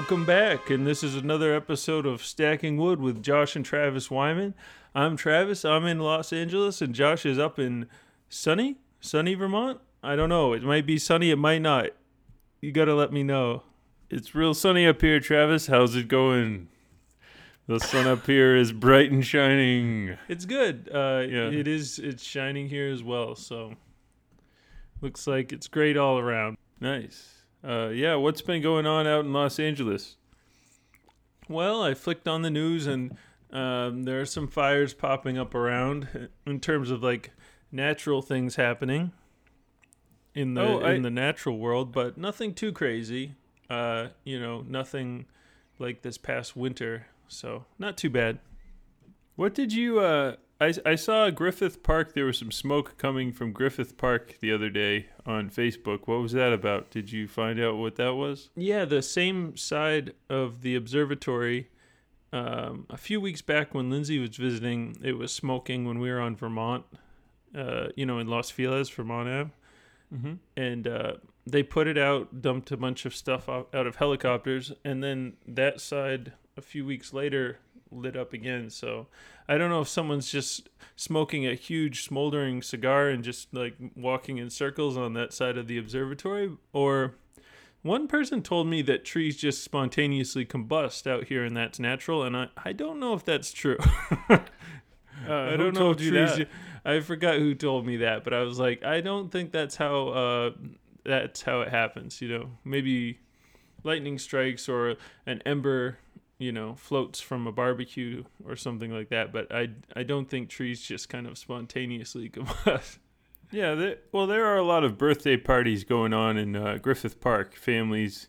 welcome back. And this is another episode of Stacking Wood with Josh and Travis Wyman. I'm Travis. I'm in Los Angeles, and Josh is up in sunny, sunny Vermont. I don't know. It might be sunny, it might not. You got to let me know. It's real sunny up here, Travis. How's it going? The sun up here is bright and shining. It's good. Uh, Yeah. It is. It's shining here as well. So looks like it's great all around. Nice. Uh, yeah, what's been going on out in Los Angeles? Well, I flicked on the news and um, there are some fires popping up around in terms of like natural things happening in the Oh, I- in the natural world, but nothing too crazy. Uh, you know, nothing like this past winter, so not too bad. What did you? Uh, I I saw Griffith Park. There was some smoke coming from Griffith Park the other day on Facebook. What was that about? Did you find out what that was? Yeah, the same side of the observatory. Um, a few weeks back, when Lindsay was visiting, it was smoking when we were on Vermont. Uh, you know, in Los Feliz, Vermont Ave. Mm-hmm. and uh, they put it out, dumped a bunch of stuff out, out of helicopters, and then that side a few weeks later lit up again. So I don't know if someone's just smoking a huge smoldering cigar and just like walking in circles on that side of the observatory, or one person told me that trees just spontaneously combust out here and that's natural, and I, I don't know if that's true. Uh, I don't know trees. that? I forgot who told me that, but I was like, I don't think that's how uh, that's how it happens. You know, maybe lightning strikes or an ember, you know, floats from a barbecue or something like that. But I I don't think trees just kind of spontaneously combust. Yeah, there, well, there are a lot of birthday parties going on in uh, Griffith Park. Families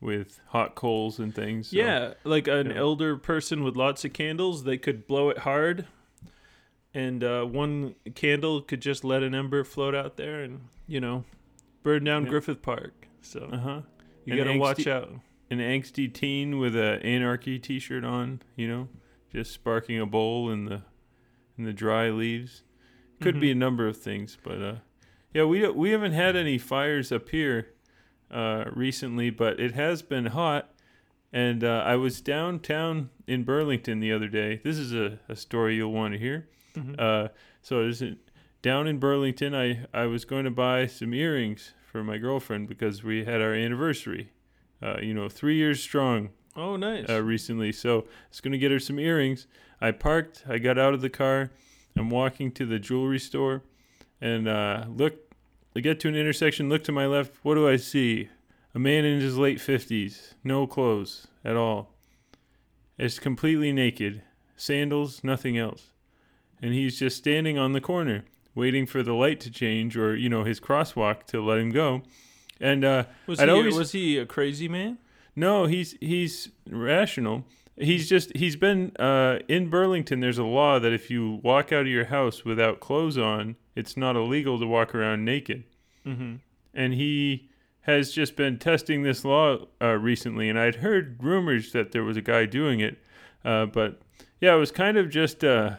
with hot coals and things. so- Yeah, like an elder person with lots of candles, they could blow it hard, and uh, one candle could just let an ember float out there and you know burn down Yeah. Griffith Park. So Uh huh. you An gotta watch out. An angsty teen with a anarchy T-shirt on, you know, just sparking a bowl in the in the dry leaves. Could be a number of things, but uh, yeah, we we haven't had any fires up here uh, recently, but it has been hot. And uh, I was downtown in Burlington the other day. This is a, a story you'll want to hear. Mhm. Uh, so this is down in Burlington. I I was going to buy some earrings for my girlfriend because we had our anniversary. Uh, you know, three years strong oh, nice. uh, recently. So I was going to get her some earrings. I parked. I got out of the car. I'm walking to the jewelry store, and uh, look. I get to an intersection. Look to my left. What do I see? A man in his late fifties, no clothes at all. It's completely naked, sandals, nothing else, and he's just standing on the corner, waiting for the light to change, or you know his crosswalk to let him go. And uh, was I'd he always- was he a crazy man? no, he's he's rational. He's just he's been uh, in Burlington. There's a law that if you walk out of your house without clothes on, it's not illegal to walk around naked. Mm-hmm. And he has just been testing this law uh, recently. And I'd heard rumors that there was a guy doing it, uh, but yeah, it was kind of just uh,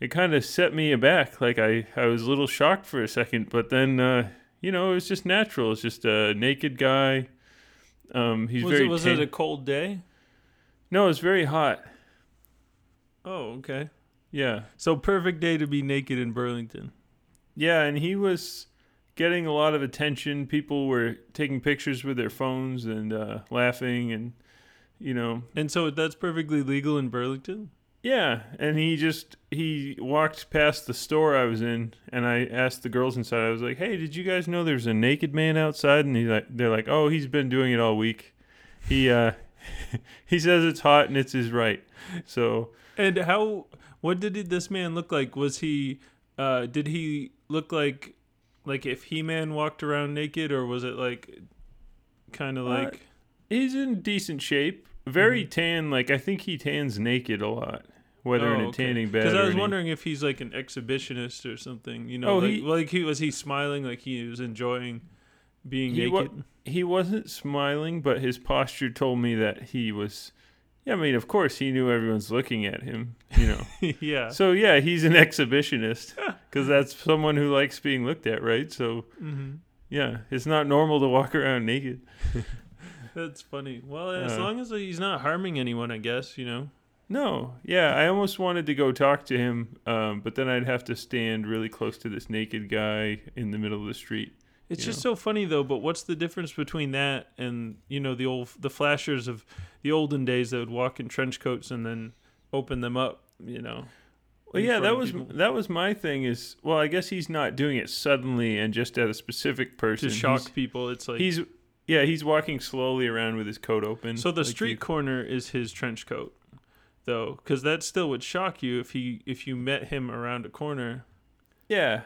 it kind of set me aback. Like I I was a little shocked for a second, but then uh, you know it was just natural. It's just a naked guy. Um, he's Was very it was tan- it a cold day? no, it was very hot. Oh, okay. Yeah. So perfect day to be naked in Burlington. Yeah, and he was getting a lot of attention. People were taking pictures with their phones and uh, laughing and you know, And so that's perfectly legal in Burlington? Yeah, and he just he walked past the store I was in and I asked the girls inside. I was like, "Hey, did you guys know there's a naked man outside?" And he's like they're like, "Oh, he's been doing it all week." He uh he says it's hot and it's his right. So, And how what did this man look like? Was he uh did he look like like if He-Man walked around naked or was it like kind of Uh, like he's in decent shape. Very Mhm. tan. Like I think he tans naked a lot, whether in a tanning bed. Because I was any- wondering if he's like an exhibitionist or something. You know, Oh, like, he- like he was he smiling like he was enjoying being He wa- naked. he wasn't smiling, but his posture told me that he was. Yeah, I mean, of course, he knew everyone's looking at him. You know. yeah. so yeah, he's an exhibitionist. because that's someone who likes being looked at, right? So Mm-hmm. yeah, it's not normal to walk around naked. That's funny. Well, as Uh. long as he's not harming anyone, I guess you know. No, yeah, I almost wanted to go talk to him, um, but then I'd have to stand really close to this naked guy in the middle of the street. It's just so funny though. But what's the difference between that and you know the old the flashers of the olden days that would walk in trench coats and then open them up? You know. Well, yeah, that was people that was my thing. Is well, I guess he's not doing it suddenly and just at a specific person. to shock He's, people. It's like he's yeah, he's walking slowly around with his coat open. so the like street you- corner is his trench coat, though, because that still would shock you if he if you met him around a corner. Yeah.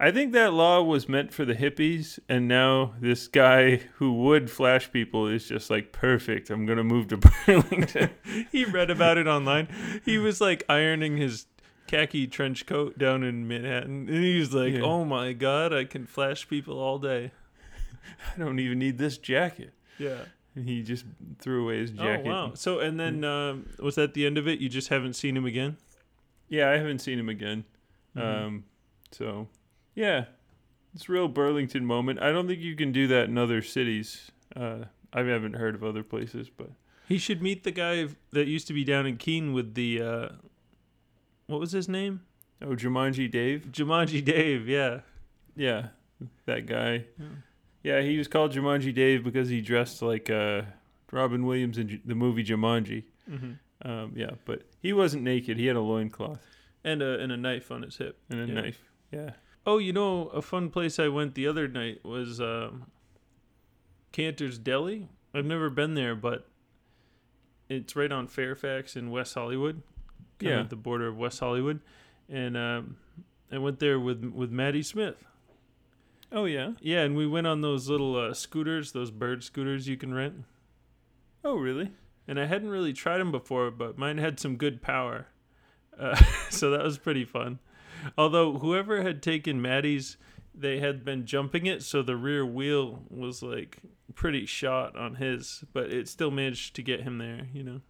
I think that law was meant for the hippies, and now this guy who would flash people is just like perfect. I'm gonna move to Burlington. he read about it online. He was like ironing his khaki trench coat down in Manhattan, and he was like, Yeah. "Oh my god, I can flash people all day." I don't even need this jacket. Yeah. And he just threw away his jacket. Oh wow. So and then um, was that the end of it? You just haven't seen him again? Yeah, I haven't seen him again. Mhm. Um, so yeah, it's a real Burlington moment. I don't think you can do that in other cities. Uh, I haven't heard of other places, but He should meet the guy that used to be down in Keene with the uh, what was his name? oh, Jumanji Dave. Jumanji Dave. Yeah. Yeah, that guy. Yeah. Yeah, he was called Jumanji Dave because he dressed like uh, Robin Williams in J- the movie Jumanji. Mm-hmm. Um, yeah, but he wasn't naked. He had a loincloth And a and a knife on his hip. and a Yeah. knife. Yeah. Oh, you know, a fun place I went the other night was um, Canter's Deli. I've never been there, but it's right on Fairfax in West Hollywood, Yeah. at the border of West Hollywood, and um, I went there with with Maddie Smith. Oh yeah. Yeah, and we went on those little uh, scooters, those bird scooters you can rent. Oh really? And I hadn't really tried them before, but mine had some good power, uh, so that was pretty fun. Although whoever had taken Maddie's, they had been jumping it, so the rear wheel was like pretty shot on his, but it still managed to get him there. You know.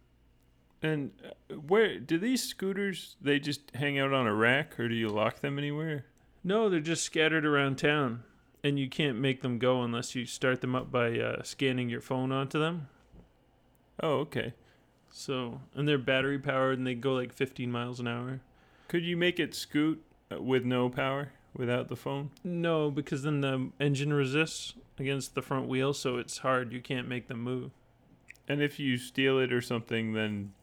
And uh, where do these scooters? They just hang out on a rack, or do you lock them anywhere? No, they're just scattered around town, and you can't make them go unless you start them up by uh, scanning your phone onto them. Oh, okay. So, and they're battery powered, and they go like 15 miles an hour. Could you make it scoot uh, with no power without the phone? No, because then the engine resists against the front wheel, so it's hard. You can't make them move. And if you steal it or something, then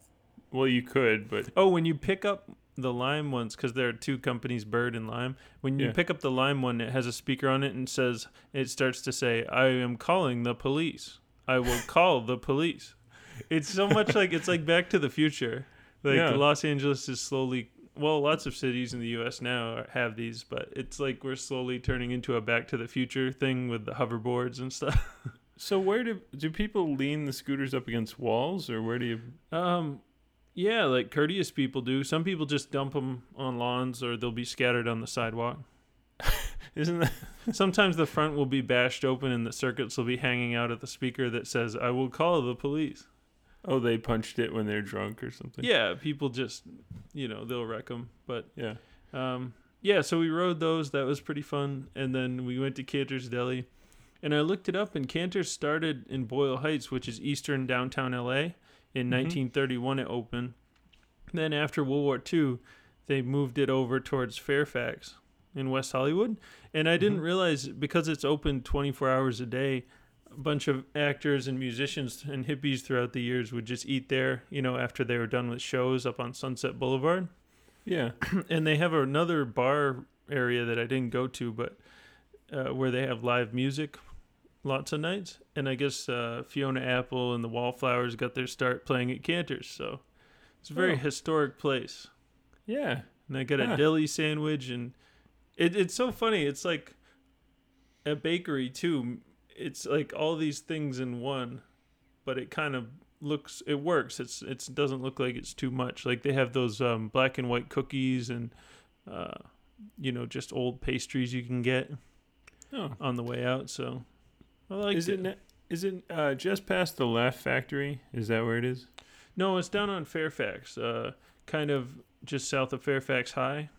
well, you could, but Oh, when you pick up the Lime ones, because there are two companies, Bird and Lime. When you Yeah. pick up the Lime one, it has a speaker on it and says, it starts to say, "I am calling the police. I will call the police." It's so much like it's like Back to the Future. Like Yeah. Los Angeles is slowly. Well, lots of cities in the U.S. now are- have these, but it's like we're slowly turning into a Back to the Future thing with the hoverboards and stuff. so where do do people lean the scooters up against walls, or where do you? Um, yeah, like courteous people do. Some people just dump them on lawns, or they'll be scattered on the sidewalk. Isn't that Sometimes the front will be bashed open, and the circuits will be hanging out at the speaker that says, "I will call the police." oh they punched it when they're drunk or something? Yeah, people just, you know, they'll wreck them. But yeah. um, yeah, so we rode those. That was pretty fun. And then we went to Canter's Deli, and I looked it up. And Canter's started in Boyle Heights, which is eastern downtown LA. In Mhm. 1931, it opened. Then after World War II, they moved it over towards Fairfax in West Hollywood. And I didn't Mhm. realize because it's open 24 hours a day, a bunch of actors and musicians and hippies throughout the years would just eat there, you know, after they were done with shows up on Sunset Boulevard Yeah. and they have another bar area that I didn't go to, but uh, where they have live music lots of nights. And I guess uh, Fiona Apple and the Wallflowers got their start playing at Canter's, so it's a very Oh. historic place. Yeah. And I got a deli sandwich, and it, it's so funny. It's like a bakery too. It's like all these things in one, but it kind of looks it works. It's it's doesn't look like it's too much. Like they have those um, black and white cookies and uh, you know just old pastries you can get Oh. on the way out. So I like is it ne- is it uh, just past the Laugh Factory? Is that where it is? No, it's down on Fairfax, uh, kind of just south of Fairfax High.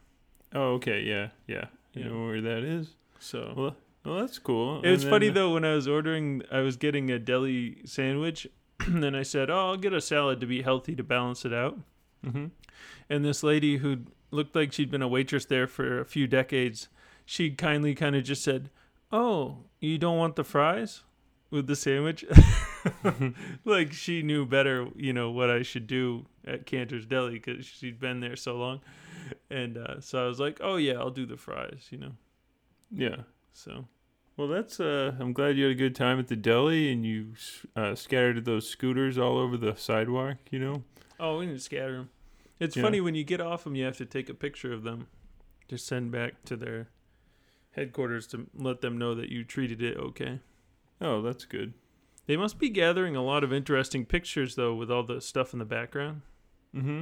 Oh, okay, yeah, yeah. You Yeah. know where that is? So Well, well, that's cool. it was And funny though when I was ordering, I was getting a deli sandwich, and then I said, "Oh, I'll get a salad to be healthy to balance it out." Mhm. And this lady who looked like she'd been a waitress there for a few decades, she kindly kind of just said, "Oh, you don't want the fries with the sandwich?" like she knew better, you know, what I should do at Canter's Deli because she'd been there so long. And uh, so I was like, "Oh yeah, I'll do the fries," you know. Yeah. So Well, that's. Uh, I'm glad you had a good time at the deli and you uh, scattered those scooters all over the sidewalk. You know. Oh, we didn't scatter them. It's Yeah. funny when you get off them, you have to take a picture of them to send back to their headquarters to let them know that you treated it okay. Oh, that's good. They must be gathering a lot of interesting pictures though, with all the stuff in the background. Mm-hmm.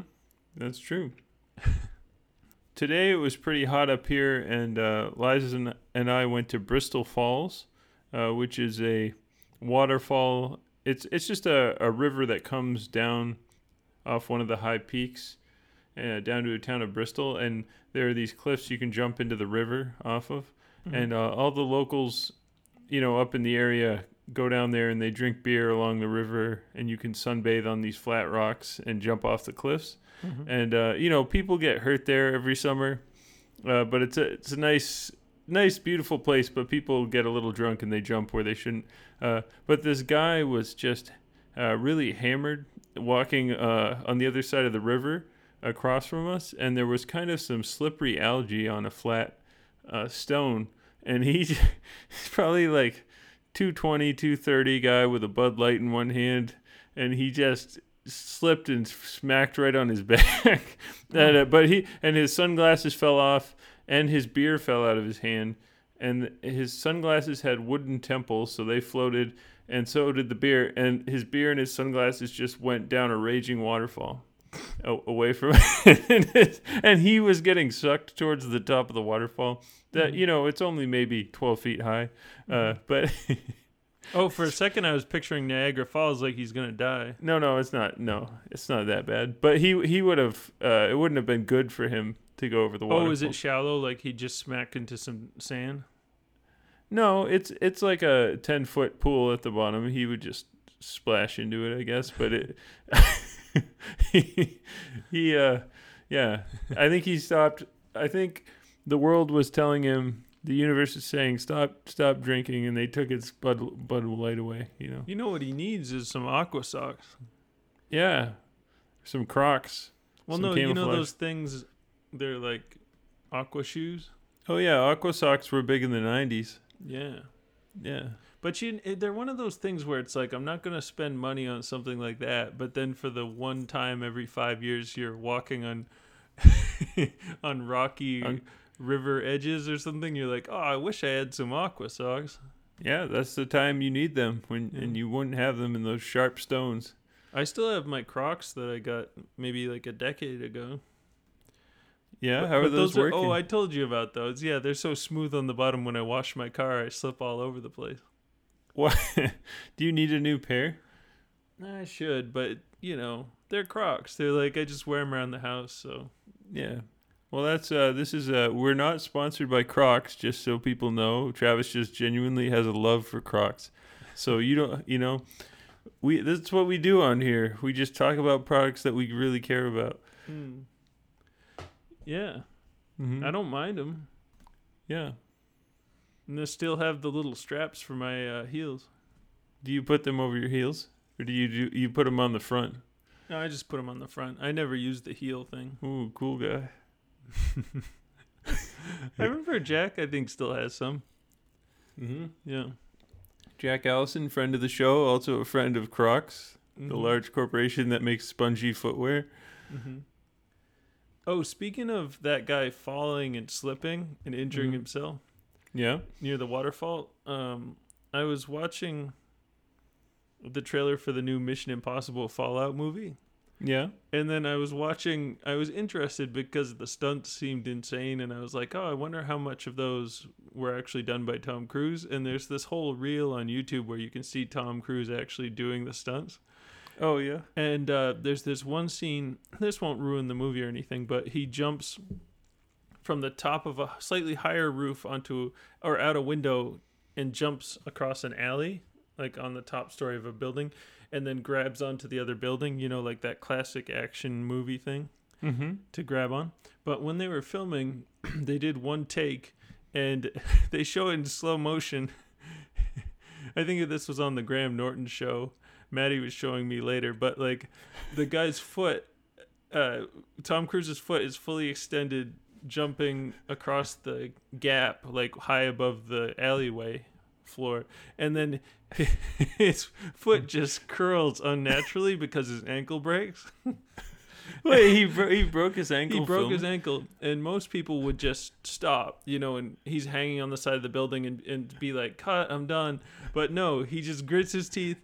That's true. Today it was pretty hot up here, and uh, Liza and, and I went to Bristol Falls, uh, which is a waterfall. It's it's just a, a river that comes down off one of the high peaks, uh, down to the town of Bristol, and there are these cliffs you can jump into the river off of, and uh, all the locals, you know, up in the area go down there and they drink beer along the river, and you can sunbathe on these flat rocks and jump off the cliffs. Mhm. And uh, you know, people get hurt there every summer, uh, but it's a it's a nice nice beautiful place. But people get a little drunk and they jump where they shouldn't. Uh, but this guy was just uh, really hammered walking uh, on the other side of the river across from us, and there was kind of some slippery algae on a flat uh, stone, and he, he's probably like 220, 230 guy with a Bud Light in one hand, and he just slipped and smacked right on his back. and, uh, but he and his sunglasses fell off, and his beer fell out of his hand, and his sunglasses had wooden temples, so they floated, and so did the beer, and his beer and his sunglasses just went down a raging waterfall. Away from it. and he was getting sucked towards the top of the waterfall. That Mhm. you know, it's only maybe twelve feet high, uh, but Oh, for a second I was picturing Niagara Falls like he's gonna die. No, no, it's not. No, it's not that bad. But he he would have. Uh, it wouldn't have been good for him to go over the water. Oh, is it shallow? Like he just smacked into some sand? No, it's it's like a ten foot pool at the bottom. He would just splash into it, I guess. But it. he, he uh yeah i think he stopped i think the world was telling him the universe is saying stop stop drinking and they took his bud bud light away you know You know what he needs is some aqua socks. yeah some crocs Well, Some no, you know those things. They're like aqua shoes. oh yeah aqua socks were big in the 90s Yeah. yeah But you, they're one of those things where it's like I'm not gonna spend money on something like that, but then for the one time every five years you're walking on on rocky river edges or something, you're like, oh, I wish I had some aqua socks. Yeah, that's the time you need them when and you wouldn't have them in those sharp stones. I still have my Crocs that I got maybe like a decade ago. Yeah, But- how are but those, are- oh, working? oh, I told you about those. Yeah, they're so smooth on the bottom. When I wash my car, I slip all over the place. What? Do you need a new pair? I should, but you know, they're Crocs. They're like I just wear them around the house. So Yeah. Well, that's uh this is uh we're not sponsored by Crocs just so people know. Travis just genuinely has a love for Crocs. So you don't, you know, we that's what we do on here. We just talk about products that we really care about. hmm. yeah, Mhm. I don't mind them. Yeah. And they still have the little straps for my uh, heels. Do you put them over your heels or do you do you put them on the front? No, I just put them on the front. I never used the heel thing. Ooh, cool guy. I remember Jack. I think still has some. Mhm. Yeah. Jack Allison, friend of the show, also a friend of Crocs, the Mhm. large corporation that makes spongy footwear. hmm Oh, speaking of that guy falling and slipping and injuring Mhm. himself Yeah. near the waterfall, um, I was watching the trailer for the new Mission Impossible Fallout movie. Yeah. And then I was watching, I was interested because the stunts seemed insane. And I was like, oh, I wonder how much of those were actually done by Tom Cruise. And there's this whole reel on YouTube where you can see Tom Cruise actually doing the stunts. Oh yeah. And uh, there's this one scene, this won't ruin the movie or anything, but he jumps from the top of a slightly higher roof onto or out a window and jumps across an alley, like on the top story of a building, and then grabs onto the other building. You know, like that classic action movie thing Mm-hmm. to grab on. But when they were filming, they did one take and they show it in slow motion. I think this was on the Graham Norton show. Maddie was showing me later, but like the guy's foot, uh, Tom Cruise's foot is fully extended, jumping across the gap, like high above the alleyway floor, and then his foot just curls unnaturally because his ankle breaks. Wait, he bro- he broke his ankle. He broke his ankle, and most people would just stop, you know, and he's hanging on the side of the building and, and be like, cut, I'm done. But no, he just grits his teeth,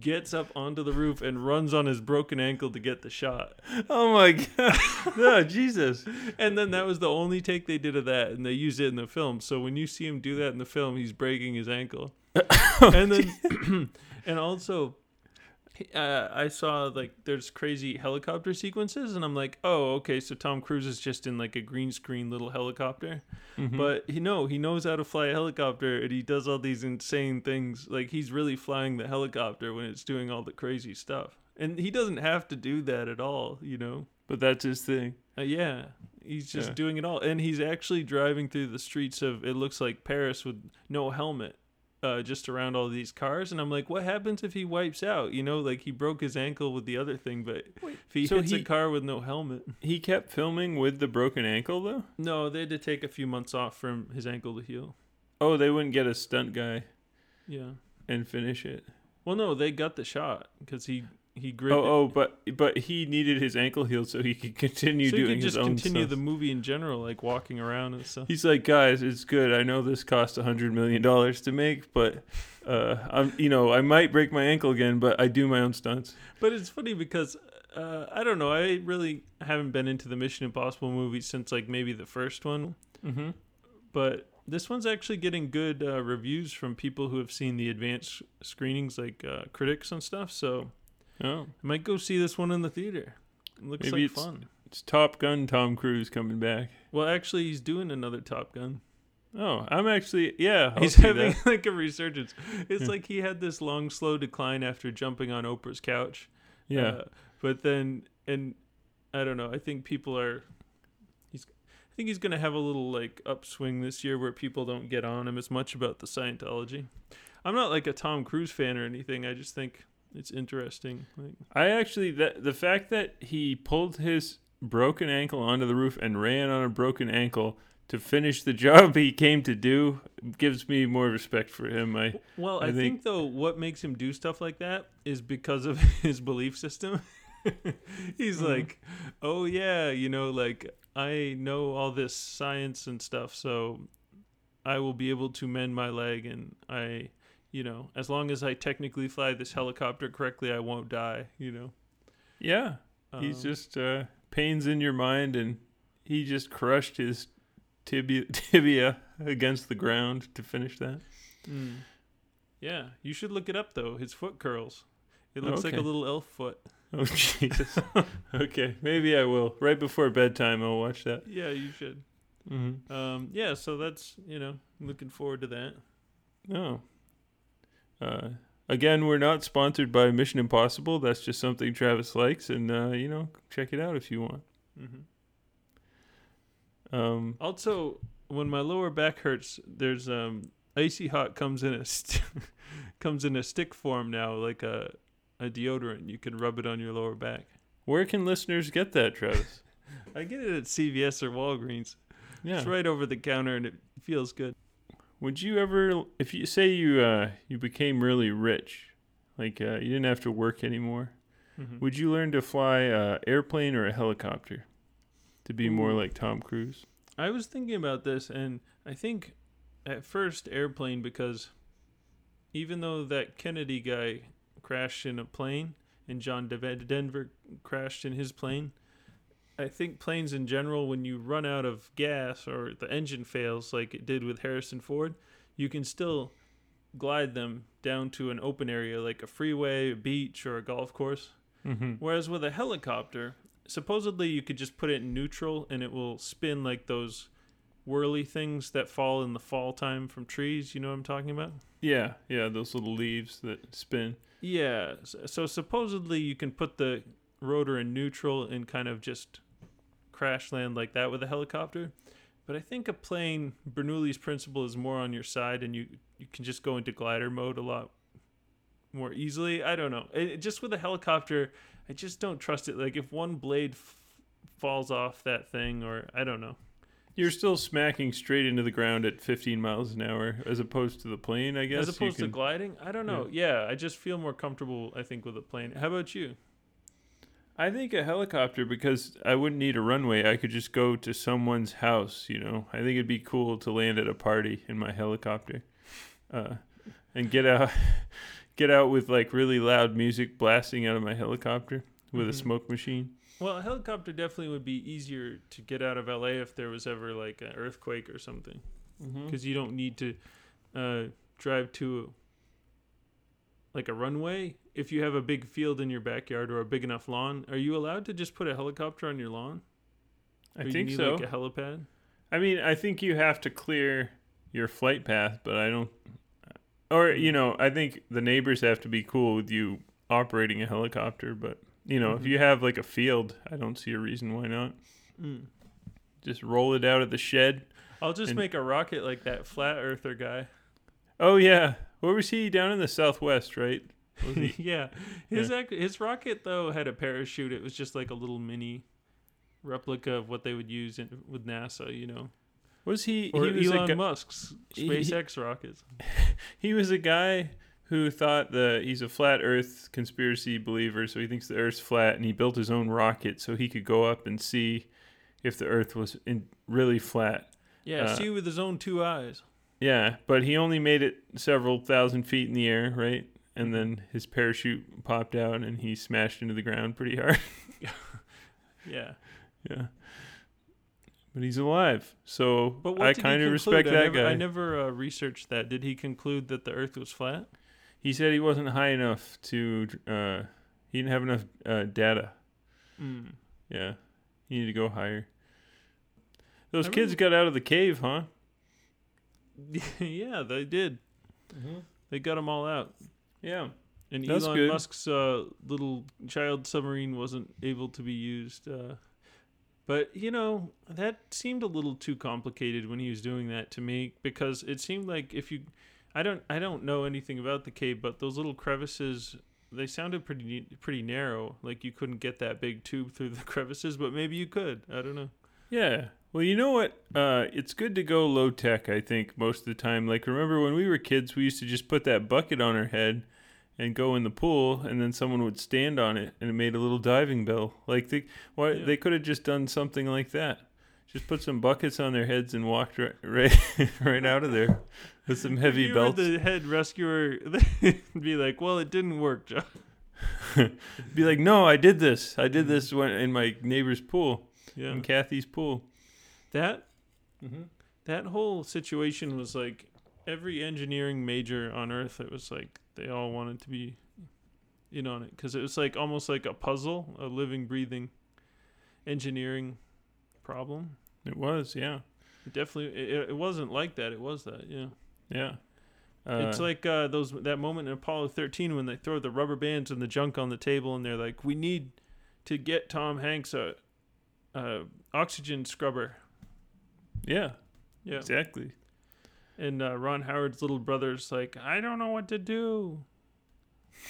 gets up onto the roof, and runs on his broken ankle to get the shot. Oh my god! no, Jesus. And then that was the only take they did of that, and they used it in the film. So when you see him do that in the film, he's breaking his ankle. and then, and also, uh, I saw like there's crazy helicopter sequences, and I'm like, oh, okay, so Tom Cruise is just in like a green screen little helicopter, Mhm. but he no, he knows how to fly a helicopter, and he does all these insane things. Like he's really flying the helicopter when it's doing all the crazy stuff, and he doesn't have to do that at all, you know. but that's his thing. Uh, yeah, he's just Yeah. doing it all, and he's actually driving through the streets of it looks like Paris with no helmet, uh, just around all these cars. And I'm like, what happens if he wipes out? You know, like he broke his ankle with the other thing, but if he so hits a car with no helmet, He kept filming with the broken ankle though. no, they had to take a few months off from his ankle to heal. Oh, they wouldn't get a stunt guy Yeah. and finish it. Well, no, they got the shot because he he gripped. Oh, oh, but but he needed his ankle healed so he could continue so he doing could just his own continue stuff. the movie in general, like walking around and stuff. He's like, guys, it's good. I know this cost a hundred million dollars to make, but uh, I'm, you know, I might break my ankle again, but I do my own stunts. But it's funny because uh, I don't know. I really haven't been into the Mission Impossible movies since like maybe the first one. Mm-hmm. But this one's actually getting good uh, reviews from people who have seen the advanced screenings, like uh, critics and stuff. So Oh, I might go see this one in the theater. It looks Maybe like it's- fun. it's Top Gun. Tom Cruise coming back. Well, actually, he's doing another Top Gun. Oh, I'm actually yeah. I'll he's having that. like a resurgence. It's Yeah. like he had this long, slow decline after jumping on Oprah's couch. yeah. Uh, but then, and I don't know. I think people are. He's. I think he's gonna have a little like upswing this year where people don't get on him as much about the Scientology. I'm not like a Tom Cruise fan or anything. I just think it's interesting. Like, I actually that the fact that he pulled his broken ankle onto the roof and ran on a broken ankle to finish the job he came to do gives me more respect for him. I well, I, I think, think- though what makes him do stuff like that is because of his belief system. he's Mhm. like, oh yeah, you know, like I know all this science and stuff, so I will be able to mend my leg, and I, you know, as long as I technically fly this helicopter correctly, I won't die. You know, yeah, he's Um, just uh, pains in your mind, and he just crushed his tibia tibia against the ground to finish that. mm. yeah. You should look it up though. His foot curls. It looks like a little elf foot. Oh Jesus. okay, maybe I will. Right before bedtime, I'll watch that. Yeah, you should. Mm-hmm. Um, yeah, so that's you know, looking forward to that. No. Uh, again, we're not sponsored by Mission Impossible. That's just something Travis likes, and uh, you know, check it out if you want. hmm Um, Also, when my lower back hurts, there's um icy hot comes in a st- comes in a stick form now, like a a deodorant. You can rub it on your lower back. where can listeners get that, Travis? I get it at CVS or Walgreens. Yeah. It's right over the counter, and it feels good. Would you ever, if you say you uh, you became really rich, like uh, you didn't have to work anymore, Mhm. would you learn to fly a airplane or a helicopter to be more like Tom Cruise? I was thinking about this, and I think at first airplane because even though that Kennedy guy crashed in a plane and John Dev- Denver crashed in his plane, I think planes in general, when you run out of gas or the engine fails, like it did with Harrison Ford, you can still glide them down to an open area like a freeway, a beach, or a golf course. Mm-hmm. Whereas with a helicopter, supposedly you could just put it in neutral and it will spin like those whirly things that fall in the fall time from trees. You know what I'm talking about? Yeah, yeah, those little leaves that spin. Yeah. So supposedly you can put the rotor in neutral and kind of just crash land like that with a helicopter. But I think a plane, Bernoulli's principle is more on your side, and you you can just go into glider mode a lot more easily. I don't know. It, just with a helicopter, I just don't trust it. Like if one blade f- falls off that thing, or I don't know. You're still smacking straight into the ground at 15 miles an hour, as opposed to the plane, I guess. As opposed to gliding, I don't know. Yeah. I just feel more comfortable. I think with a plane. How about you? I think a helicopter because I wouldn't need a runway. I could just go to someone's house. You know, I think it'd be cool to land at a party in my helicopter, uh, and get out, get out with like really loud music blasting out of my helicopter with Mhm. a smoke machine. Well, a helicopter definitely would be easier to get out of LA if there was ever like an earthquake or something, Mm-hmm. because you don't need to uh, drive to like a runway. If you have a big field in your backyard or a big enough lawn, are you allowed to just put a helicopter on your lawn? I Or think need, so. Like a helipad. I mean, I think you have to clear your flight path, but I don't. Or you know, I think the neighbors have to be cool with you operating a helicopter. But you know, if Mhm. you have like a field, I don't see a reason why not. Mm. Just roll it out of the shed. I'll just And- make a rocket like that flat earther guy. Oh yeah, where was he? Down in the southwest, right? He? yeah, his ac his rocket though had a parachute. It was just like a little mini replica of what they would use in, with NASA. You know. Was he? Or he was a Elon gu- Musk's he- SpaceX rockets. he was a guy who thought the he's a flat Earth conspiracy believer, so he thinks the Earth's flat, and he built his own rocket so he could go up and see if the Earth was in really flat. Yeah, Uh, see with his own two eyes. Yeah, but he only made it several thousand feet in the air, right? And then his parachute popped out, and he smashed into the ground pretty hard. Yeah, yeah, but he's alive, so but I kind of respect I that never, guy. I never uh, researched that. Did he conclude that the Earth was flat? He said he wasn't high enough to. Uh, he didn't have enough uh, data. Mm. Yeah, you need to go higher. Those I kids got out of the cave, huh? yeah, they did. They got them all out. Yeah. And That's Elon good. Musk's uh, little child submarine wasn't able to be used. Uh, but you know that seemed a little too complicated when he was doing that to me because it seemed like if you, I don't, I don't know anything about the cave, but those little crevices they sounded pretty pretty narrow. Like you couldn't get that big tube through the crevices, but maybe you could. I don't know. Yeah. Well, you know what? Uh, it's good to go low tech. I think most of the time. Like, remember when we were kids, we used to just put that bucket on our head and go in the pool, and then someone would stand on it, and it made a little diving bell. Like, they, why Yeah. they could have just done something like that. Just put some buckets on their heads and walked right right, right out of there with some heavy you belts. the head rescuer, be like, "Well, it didn't work, John." Be like, no, I did this. I did this when in my neighbor's pool, Yeah, in Kathy's pool. That Mm-hmm. that whole situation was like every engineering major on earth it was like they all wanted to be in on it. Because it was like almost like a puzzle a living breathing engineering problem. It was, yeah, it definitely it, it wasn't like that it was that yeah. Yeah. it's Uh, like uh, those that moment in apollo 13 when they throw the rubber bands and the junk on the table and they're like we need to get tom hanks a, a oxygen scrubber yeah, yeah exactly. And uh, Ron Howard's little brother's like, I don't know what to do.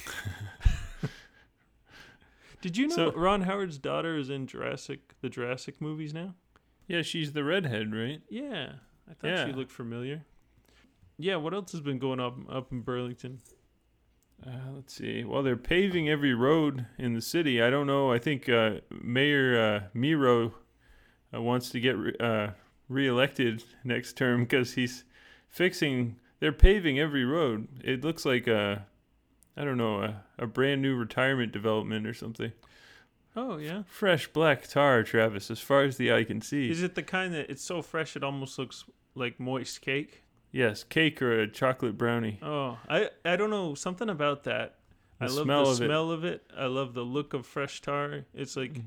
Did you know So- Ron Howard's daughter is in Jurassic, the Jurassic movies now? Yeah, she's the redhead, right? Yeah, I thought Yeah. she looked familiar. Yeah, what else has been going up up in Burlington? Uh, let's see. Well, they're paving every road in the city. I don't know. I think uh, Mayor uh, Miro uh, wants to get uh, reelected next term because he's fixing. They're paving every road. It looks like a, I don't know, a, a brand new retirement development or something. Oh yeah, Fresh black tar, Travis, as far as the eye can see. is it the kind that it's so fresh it almost looks like moist cake? yes, cake or a chocolate brownie. Oh, I I don't know something about that. The I love smell the of it. smell of it. I love the look of fresh tar. It's like Mm.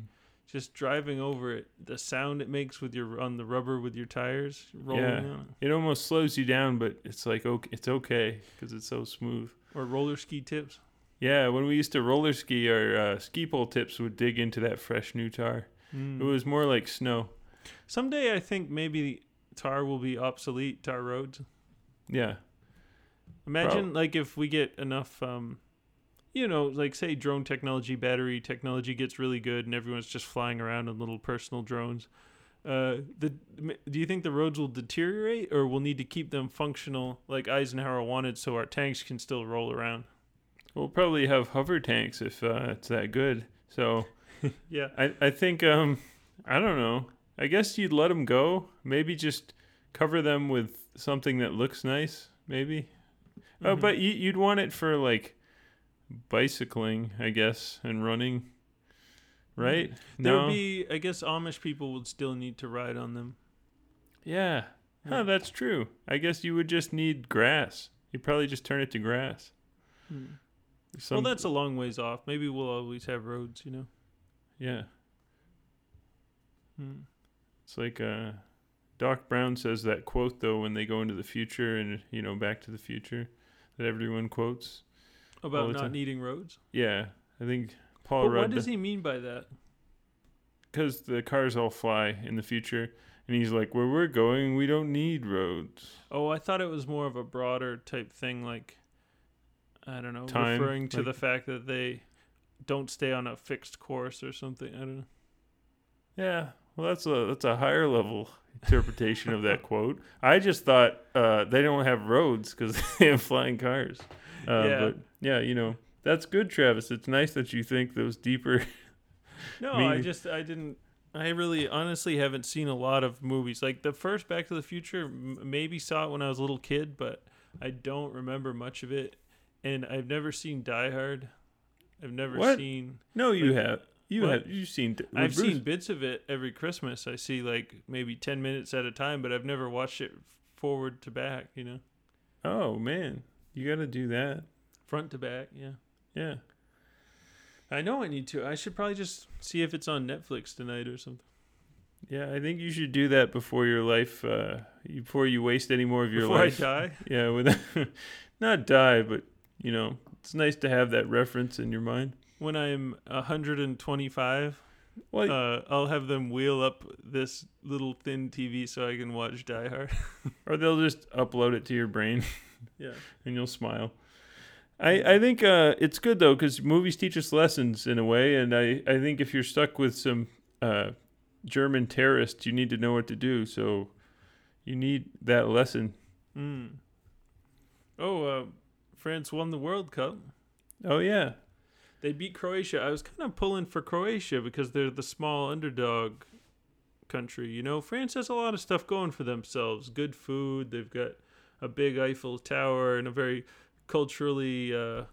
Just driving over it, the sound it makes with your on the rubber with your tires rolling Yeah. on It almost slows you down, but it's like okay, it's okay because it's so smooth. or roller ski tips. Yeah, when we used to roller ski, our uh, ski pole tips would dig into that fresh new tar. Mm. It was more like snow. Someday I think maybe tar will be obsolete, tar roads. Yeah, Imagine like if we get enough um you know, like say drone technology, battery technology gets really good and everyone's just flying around in little personal drones. Uh the do you think the roads will deteriorate or we'll need to keep them functional like Eisenhower wanted so our tanks can still roll around? we'll probably have hover tanks if uh, it's that good. So Yeah. I I think um I don't know. I guess you'd let them go. Maybe just cover them with something that looks nice. Maybe. Oh, Mhm. but you, you'd want it for like bicycling, I guess, and running, right? there no. would be I guess Amish people would still need to ride on them. Yeah. Yeah. Huh, that's true. I guess you would just need grass. You'd probably just turn it to grass. Some, well, that's a long ways off. Maybe we'll always have roads, you know. yeah. Hmm. It's like uh, Doc Brown says that quote though when they go into the future and you know Back to the Future that everyone quotes. About not needing roads. Yeah, I think Paul But what does he mean by that? because the cars all fly in the future, and he's like, where we're going, we don't need roads. Oh, I thought it was more of a broader type thing, like I don't know, Time, referring to like- the fact that they don't stay on a fixed course or something. I don't know. Yeah, well, that's a that's a higher level interpretation of that quote. I just thought uh, they don't have roads because they have flying cars. Uh, Yeah. But yeah, you know that's good, Travis. It's nice that you think those deeper. No, I just I didn't. I really honestly haven't seen a lot of movies. Like the first Back to the Future, m- maybe saw it when I was a little kid, but I don't remember much of it. And I've never seen Die Hard. I've never What? seen. No, you Like, have. You what? have. You've seen. I've Bruce. seen bits of it every Christmas. I see like maybe ten minutes at a time, but I've never watched it forward to back. You know, Oh man, you got to do that. front to back. Yeah, Yeah. I know I need to. I should probably just see if it's on Netflix tonight or something. Yeah, I think you should do that before your life, uh, before you waste any more of your Before life. I die. Yeah, with not die, but you know, it's nice to have that reference in your mind. When I'm 125, Well, uh, I'll have them wheel up this little thin TV so I can watch Die Hard. or they'll just upload it to your brain yeah. and you'll smile. I, I think uh, it's good though because movies teach us lessons in a way, and I, I think if you're stuck with some uh, German terrorists, you need to know what to do. So you need that lesson. Mm. Oh, uh, France won the World Cup. Oh yeah, They beat Croatia. I was kind of pulling for Croatia because they're the small underdog country. You know, France has a lot of stuff going for themselves. Good food. They've got a big Eiffel Tower and a very culturally uh,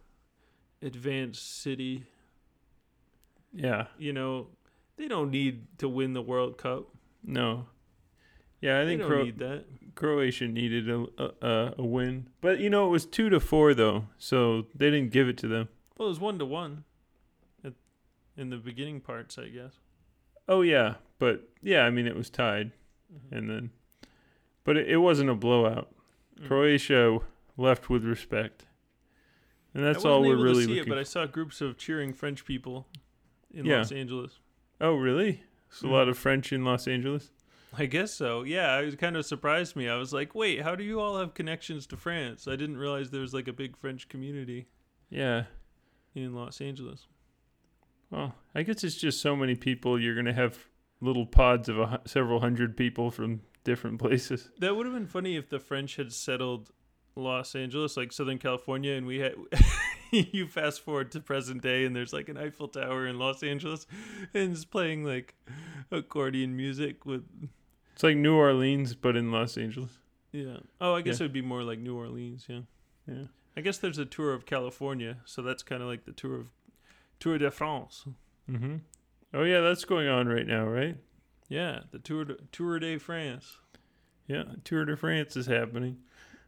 advanced city. yeah. You know, they don't need to win the World Cup. No. Yeah, I think Cro- need that. Croatia needed a, a a win, but you know it was two to four though, so they didn't give it to them. Well, it was one to one at, in the beginning parts, I guess. Oh yeah, but yeah, I mean it was tied, and then, but it, it wasn't a blowout. Mm. Croatia left with respect, and that's all we're really to see looking. it, but I saw groups of cheering French people in Yeah. Los Angeles. oh really? It's a Mm. lot of French in Los Angeles. I guess so. Yeah, it kind of surprised me. I was like, "Wait, how do you all have connections to France?" I didn't realize there was like a big French community Yeah. in Los Angeles. Well, I guess it's just so many people. You're gonna have little pods of a, several hundred people from different places. That would have been funny if the French had settled Los Angeles, like Southern California, and we had you fast forward to present day, and there's like an Eiffel Tower in Los Angeles, and it's playing like accordion music with It's like New Orleans, but in Los Angeles. yeah. Oh, I guess Yeah. it would be more like New Orleans. Yeah. Yeah. I guess there's a tour of California, so that's kind of like the tour of Tour de France. Mm-hmm. Oh yeah, that's going on right now, right? Yeah, the Tour de, Tour de France. Yeah, Tour de France is happening.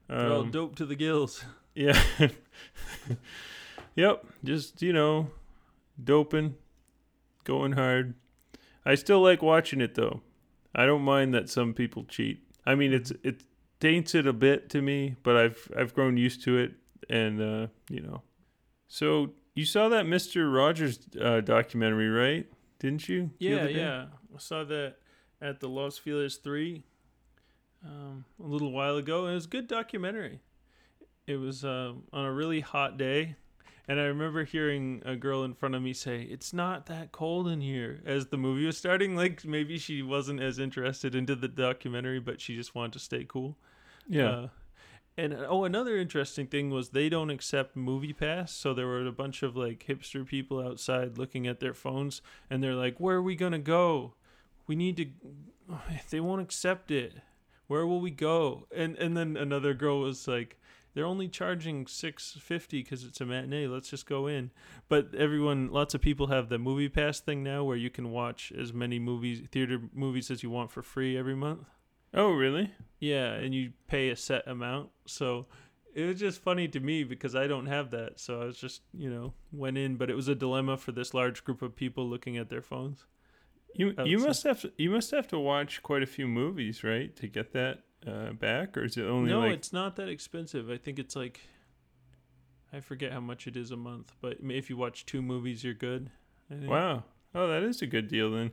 They're all Um, dope to the gills. yeah. yep. Just you know, doping, going hard. I still like watching it though. I don't mind that some people cheat. I mean, it's it taints it a bit to me, but I've I've grown used to it, and uh, you know. So you saw that Mister Rogers uh, documentary, right? Didn't you? Yeah, yeah. I saw that at the Los Feliz Three um, a little while ago. It was a good documentary. It was um, on a really hot day, and I remember hearing a girl in front of me say, "It's not that cold in here." As the movie was starting, like maybe she wasn't as interested into the documentary, but she just wanted to stay cool. Yeah. Uh, and uh, oh, another interesting thing was they don't accept Movie Pass, so there were a bunch of like hipster people outside looking at their phones, and they're like, "Where are we gonna go? We need to." They won't accept it. Where will we go? And and then another girl was like, "They're only charging six fifty because it's a matinee. Let's just go in." But everyone, lots of people have the Movie Pass thing now, where you can watch as many movies, theater movies as you want for free every month. Oh, really? Yeah, and you pay a set amount. So it was just funny to me because I don't have that. So I was just, you know, went in, but it was a dilemma for this large group of people looking at their phones. You you say. must have to, you must have to watch quite a few movies, right, to get that uh, back, or is it only no, like it's not that expensive. I think it's like I forget how much it is a month, but if you watch two movies, you're good. Wow? Oh, that is a good deal then.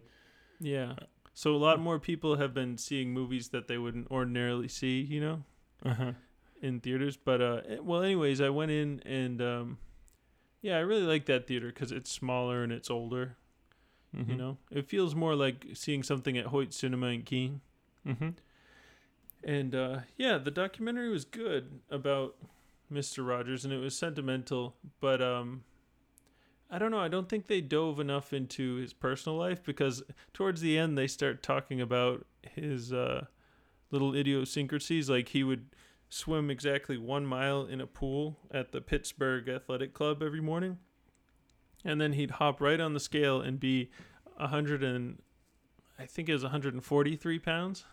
Yeah. So a lot more people have been seeing movies that they wouldn't ordinarily see, you know? Uh huh. in theaters. But uh, eh, well, anyways, I went in and um, yeah, I really like that theater because it's smaller and it's older. Mm-hmm. You know, it feels more like seeing something at Hoyt Cinema in Keene. Mm-hmm. And uh, yeah, the documentary was good about Mister Rogers, and it was sentimental. But um, I don't know. I don't think they dove enough into his personal life because towards the end they start talking about his uh, little idiosyncrasies. Like he would swim exactly one mile in a pool at the Pittsburgh Athletic Club every morning, and then he'd hop right on the scale and be a hundred and I think it was 143 pounds,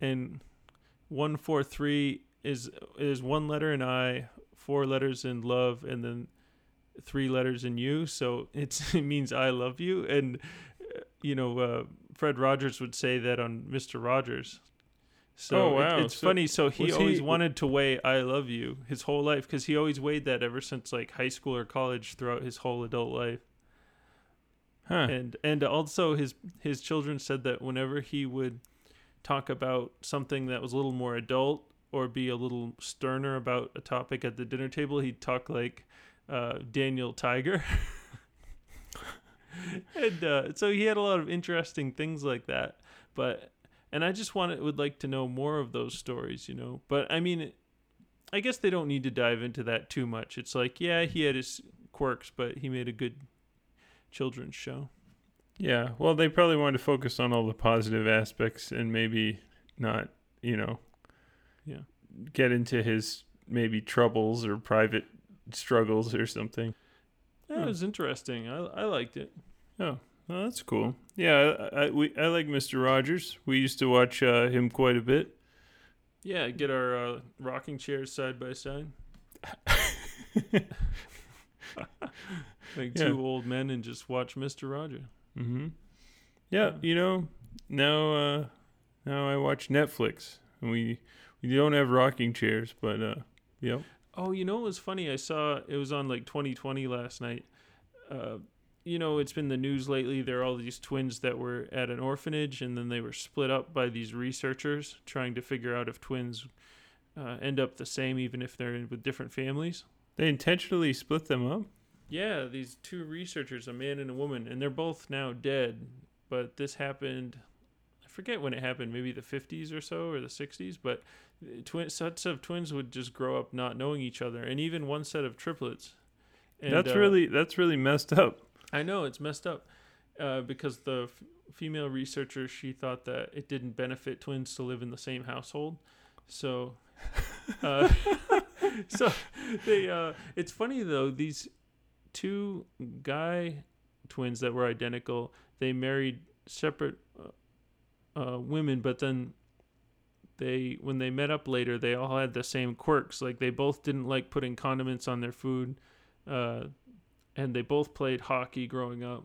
and 143 is is one letter in I, four letters in love, and then three letters in you. So it's it means I love you, and you know uh, Fred Rogers would say that on Mister Rogers. So Oh, it- wow. it's So funny. So he always he- wanted to weigh "I love you" his whole life because he always weighed that ever since like high school or college throughout his whole adult life Huh. and and also his his children said that whenever he would talk about something that was a little more adult or be a little sterner about a topic at the dinner table he'd talk like uh, daniel tiger. And uh, so he had a lot of interesting things like that but and i just wanted would like to know more of those stories you know? But i mean i guess they don't need to dive into that too much. It's like yeah he had his quirks but he made a good children's show. Yeah, well, they probably wanted to focus on all the positive aspects and maybe not, you know, Yeah. get into his maybe troubles or private struggles or something. Yeah, it was interesting. I I liked it. Oh, well, that's cool. Yeah, I, I, we, I like Mr. Rogers. We used to watch uh, him quite a bit. Yeah, get our uh, rocking chairs side by side, like Yeah. two old men, and just watch Mister Roger. hmm Yeah, Yeah. you know, now uh, now I watch Netflix. And we we don't have rocking chairs, but uh, yep. Oh, you know, it was funny. I saw it was on like 2020 last night. Uh, you know, it's been the news lately. There are all these twins that were at an orphanage, and then they were split up by these researchers trying to figure out if twins uh, end up the same, even if they're in, with different families. They intentionally split them up. Yeah, these two researchers, a man and a woman, and they're both now dead. But this happened, forget when it happened, maybe the 50s or so, or the 60s. But twin sets of twins would just grow up not knowing each other, and even one set of triplets. And, that's uh, really that's really messed up. I know it's messed up uh, because the f- female researcher she thought that it didn't benefit twins to live in the same household, so uh, so they. Uh, it's funny though these two guy twins that were identical they married separate uh, women, but then they when they met up later they all had the same quirks like they both didn't like putting condiments on their food uh, and they both played hockey growing up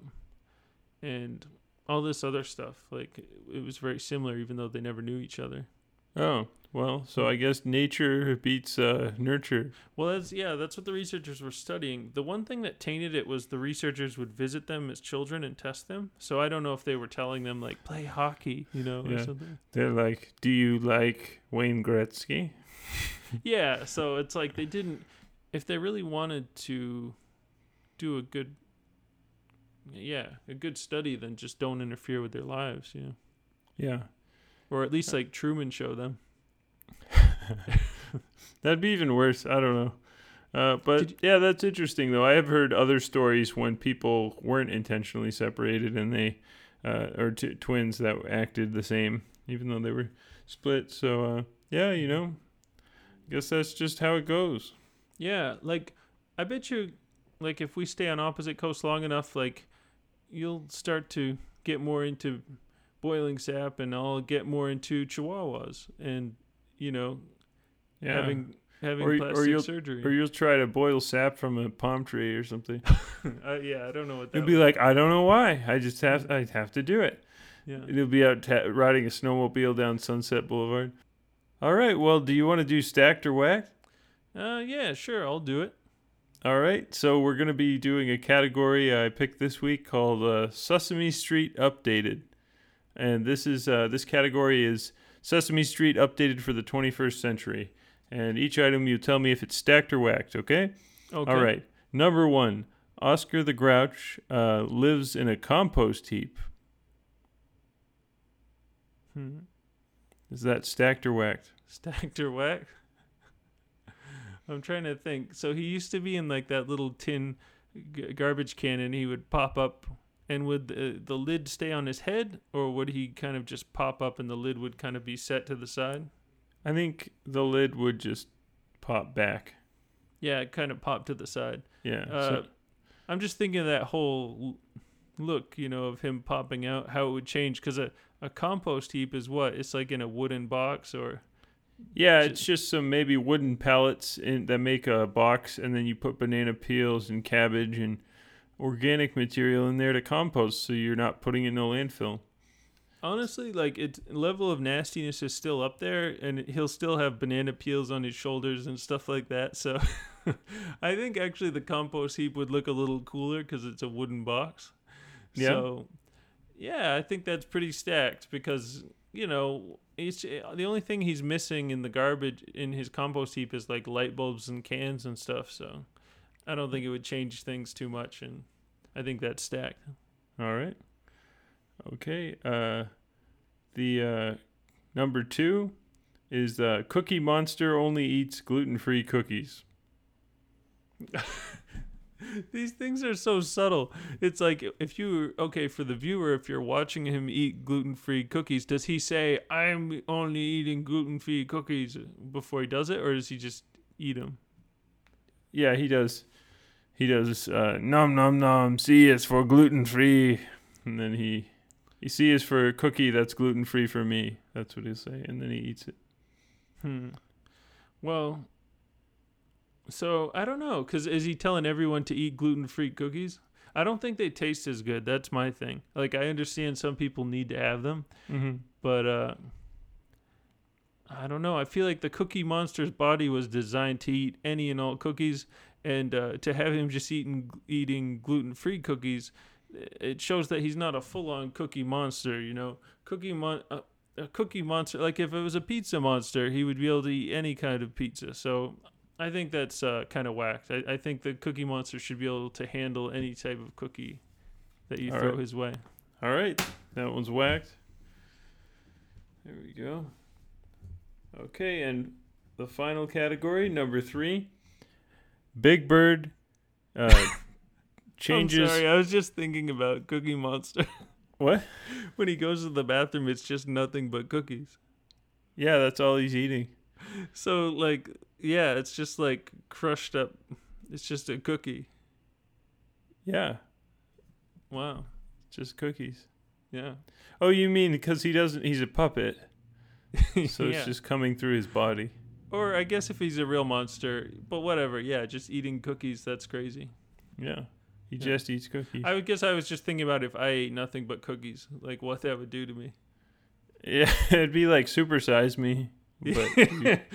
and all this other stuff. Like it was very similar, even though they never knew each other. Oh, well, so I guess nature beats uh, nurture. Well, that's yeah, that's what the researchers were studying. The one thing that tainted it was the researchers would visit them as children and test them. So I don't know if they were telling them like play hockey, you know, or something. They're like, "Do you like Wayne Gretzky?" Yeah, so it's like they didn't if they really wanted to do a good yeah, a good study then just don't interfere with their lives, you know. Yeah, Or at least like Truman show them. that'd be even worse. I don't know. Uh, but Did yeah, that's interesting though. I have heard other stories when people weren't intentionally separated and they, uh, or t- twins that acted the same even though they were split. So uh, yeah, you know, I guess that's just how it goes. Yeah, like I bet you like if we stay on opposite coasts long enough, like you'll start to get more into boiling sap and I'll get more into chihuahuas and you know Yeah. having having Or or plastic you'll- surgery. or you'll try to boil sap from a palm tree or something. uh, yeah, I don't know what that You'll be like, I don't know why. I just have I have to do it. yeah. You'll be out ta- riding a snowmobile down Sunset Boulevard. All right. Well, do you want to do stacked or whacked? Uh yeah, sure, I'll do it. All right. So we're going to be doing a category I picked this week called uh, Sesame Street Updated, and this is uh, this category is Sesame Street updated for the 21st century. And each item you tell me if it's stacked or whacked. Okay. Okay. All right. Number one, Oscar the Grouch uh, lives in a compost heap. Hmm. Is that stacked or whacked? Stacked or whacked? I'm trying to think. So he used to be in like that little tin g- garbage can, and he would pop up. And would the, the lid stay on his head, or would he kind of just pop up and the lid would kind of be set to the side? I think the lid would just pop back. Yeah, it kind of popped to the side. Yeah. Uh, so- I'm just thinking of that whole look, you know, of him popping out, how it would change. Because a, a compost heap is what? It's like in a wooden box or. yeah, it's just some maybe wooden pallets in, that make a box, and then you put banana peels and cabbage and organic material in there to compost, so you're not putting it in a landfill. Honestly, like its level of nastiness is still up there, and he'll still have banana peels on his shoulders and stuff like that. So, I think actually the compost heap would look a little cooler because it's a wooden box. Yeah. So, yeah, I think that's pretty stacked because you know it's the only thing he's missing in the garbage in his compost heap is like light bulbs and cans and stuff. So, I don't think it would change things too much, and I think that's stacked. All right. Okay. Uh, the uh, number two is uh, Cookie Monster only eats gluten free cookies. These things are so subtle. It's like if you okay for the viewer, if you're watching him eat gluten-free cookies, does he say I'm only eating gluten-free cookies before he does it, or does he just eat them? Yeah, he does. He does. Uh, num num nom. C is for gluten free, and then he, he C is for cookie that's gluten free for me. That's what he'll say, and then he eats it. Hmm. Well, so I don't know, cause is he telling everyone to eat gluten-free cookies? I don't think they taste as good. That's my thing. Like I understand some people need to have them, Mm-hmm. but uh I don't know. I feel like the Cookie Monster's body was designed to eat any and all cookies, and uh, to have him just eating eating gluten free cookies, it shows that he's not a full on Cookie Monster. You know, Cookie Mon. Uh, a cookie monster like if it was a pizza monster he would be able to eat any kind of pizza so i think that's uh, kind of whacked I, I think the cookie monster should be able to handle any type of cookie that you All throw right. his way All right, that one's whacked. There we go. Okay, and the final category, number three, Big Bird uh, changes. I'm sorry, I was just thinking about Cookie Monster. What? when he goes to the bathroom, it's just nothing but cookies. Yeah, that's all he's eating. So, like, yeah, it's just like crushed up. It's just a cookie. Yeah, Wow. just cookies. Yeah. Oh, you mean because he doesn't? He's a puppet, so Yeah. it's just coming through his body. Or I guess if he's a real monster, but whatever. Yeah, just eating cookies. That's crazy. Yeah, He Yeah. just eats cookies. I would guess I was just thinking about if I ate nothing but cookies, like what that would do to me. yeah, it'd be like supersize me. But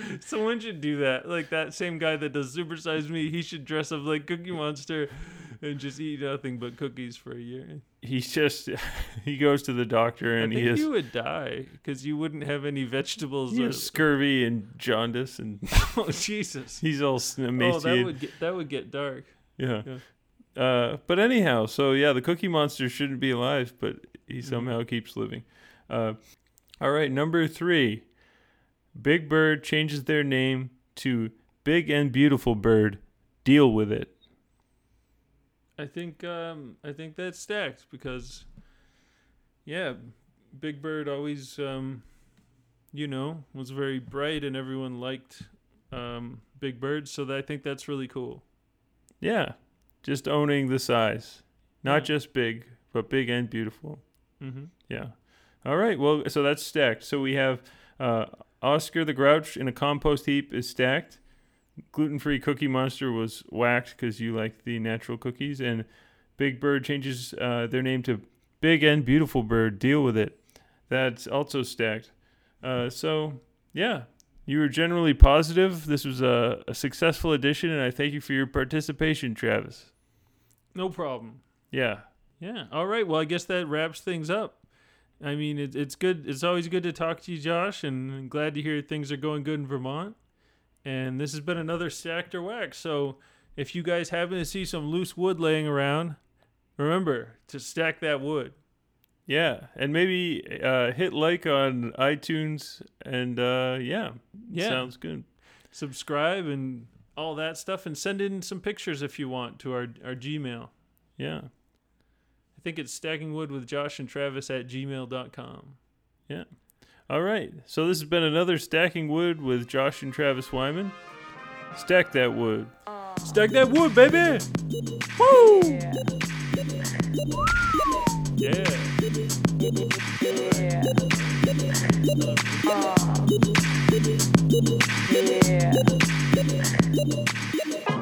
Someone should do that. Like that same guy that does supersize me, he should dress up like Cookie Monster and just eat nothing but cookies for a year. he's just he goes to the doctor and he has, you would die because you wouldn't have any vegetables. he or- scurvy and jaundice and oh Jesus! he's all s- Oh, that would get that would get dark. yeah. Yeah. Uh, but anyhow, so yeah, the Cookie Monster shouldn't be alive, but he Mm-hmm. somehow keeps living. Uh, all right, number three. Big Bird changes their name to Big and Beautiful Bird. Deal with it. I think um, I think that's stacked because, yeah, Big Bird always, um, you know, was very bright and everyone liked um, Big Bird. So that, I think that's really cool. Yeah, just owning the size, not Yeah. just big, but big and beautiful. Mm-hmm. Yeah. All right. Well, so that's stacked. So we have uh, Oscar the Grouch in a compost heap is stacked. Gluten free Cookie Monster was whacked because you like the natural cookies. And Big Bird changes uh, their name to Big and Beautiful Bird. Deal with it. That's also stacked. Uh, so, yeah, you were generally positive. This was a, a successful edition, and I thank you for your participation, Travis. No problem. Yeah. Yeah. All right. Well, I guess that wraps things up. I mean, it, it's good. It's always good to talk to you, Josh, and I'm glad to hear things are going good in Vermont. And this has been another stacked or wax. So if you guys happen to see some loose wood laying around, remember to stack that wood. Yeah, and maybe uh, hit like on iTunes, and uh, yeah, Yeah. sounds good. Subscribe and all that stuff, and send in some pictures if you want to our, our Gmail. Yeah, I think it's stacking wood with Josh and Travis at gmail.com. all right. So this has been another stacking wood with Josh and Travis Wyman. Stack that wood. Stack that wood, baby! Woo! Yeah. Yeah. Yeah. Yeah.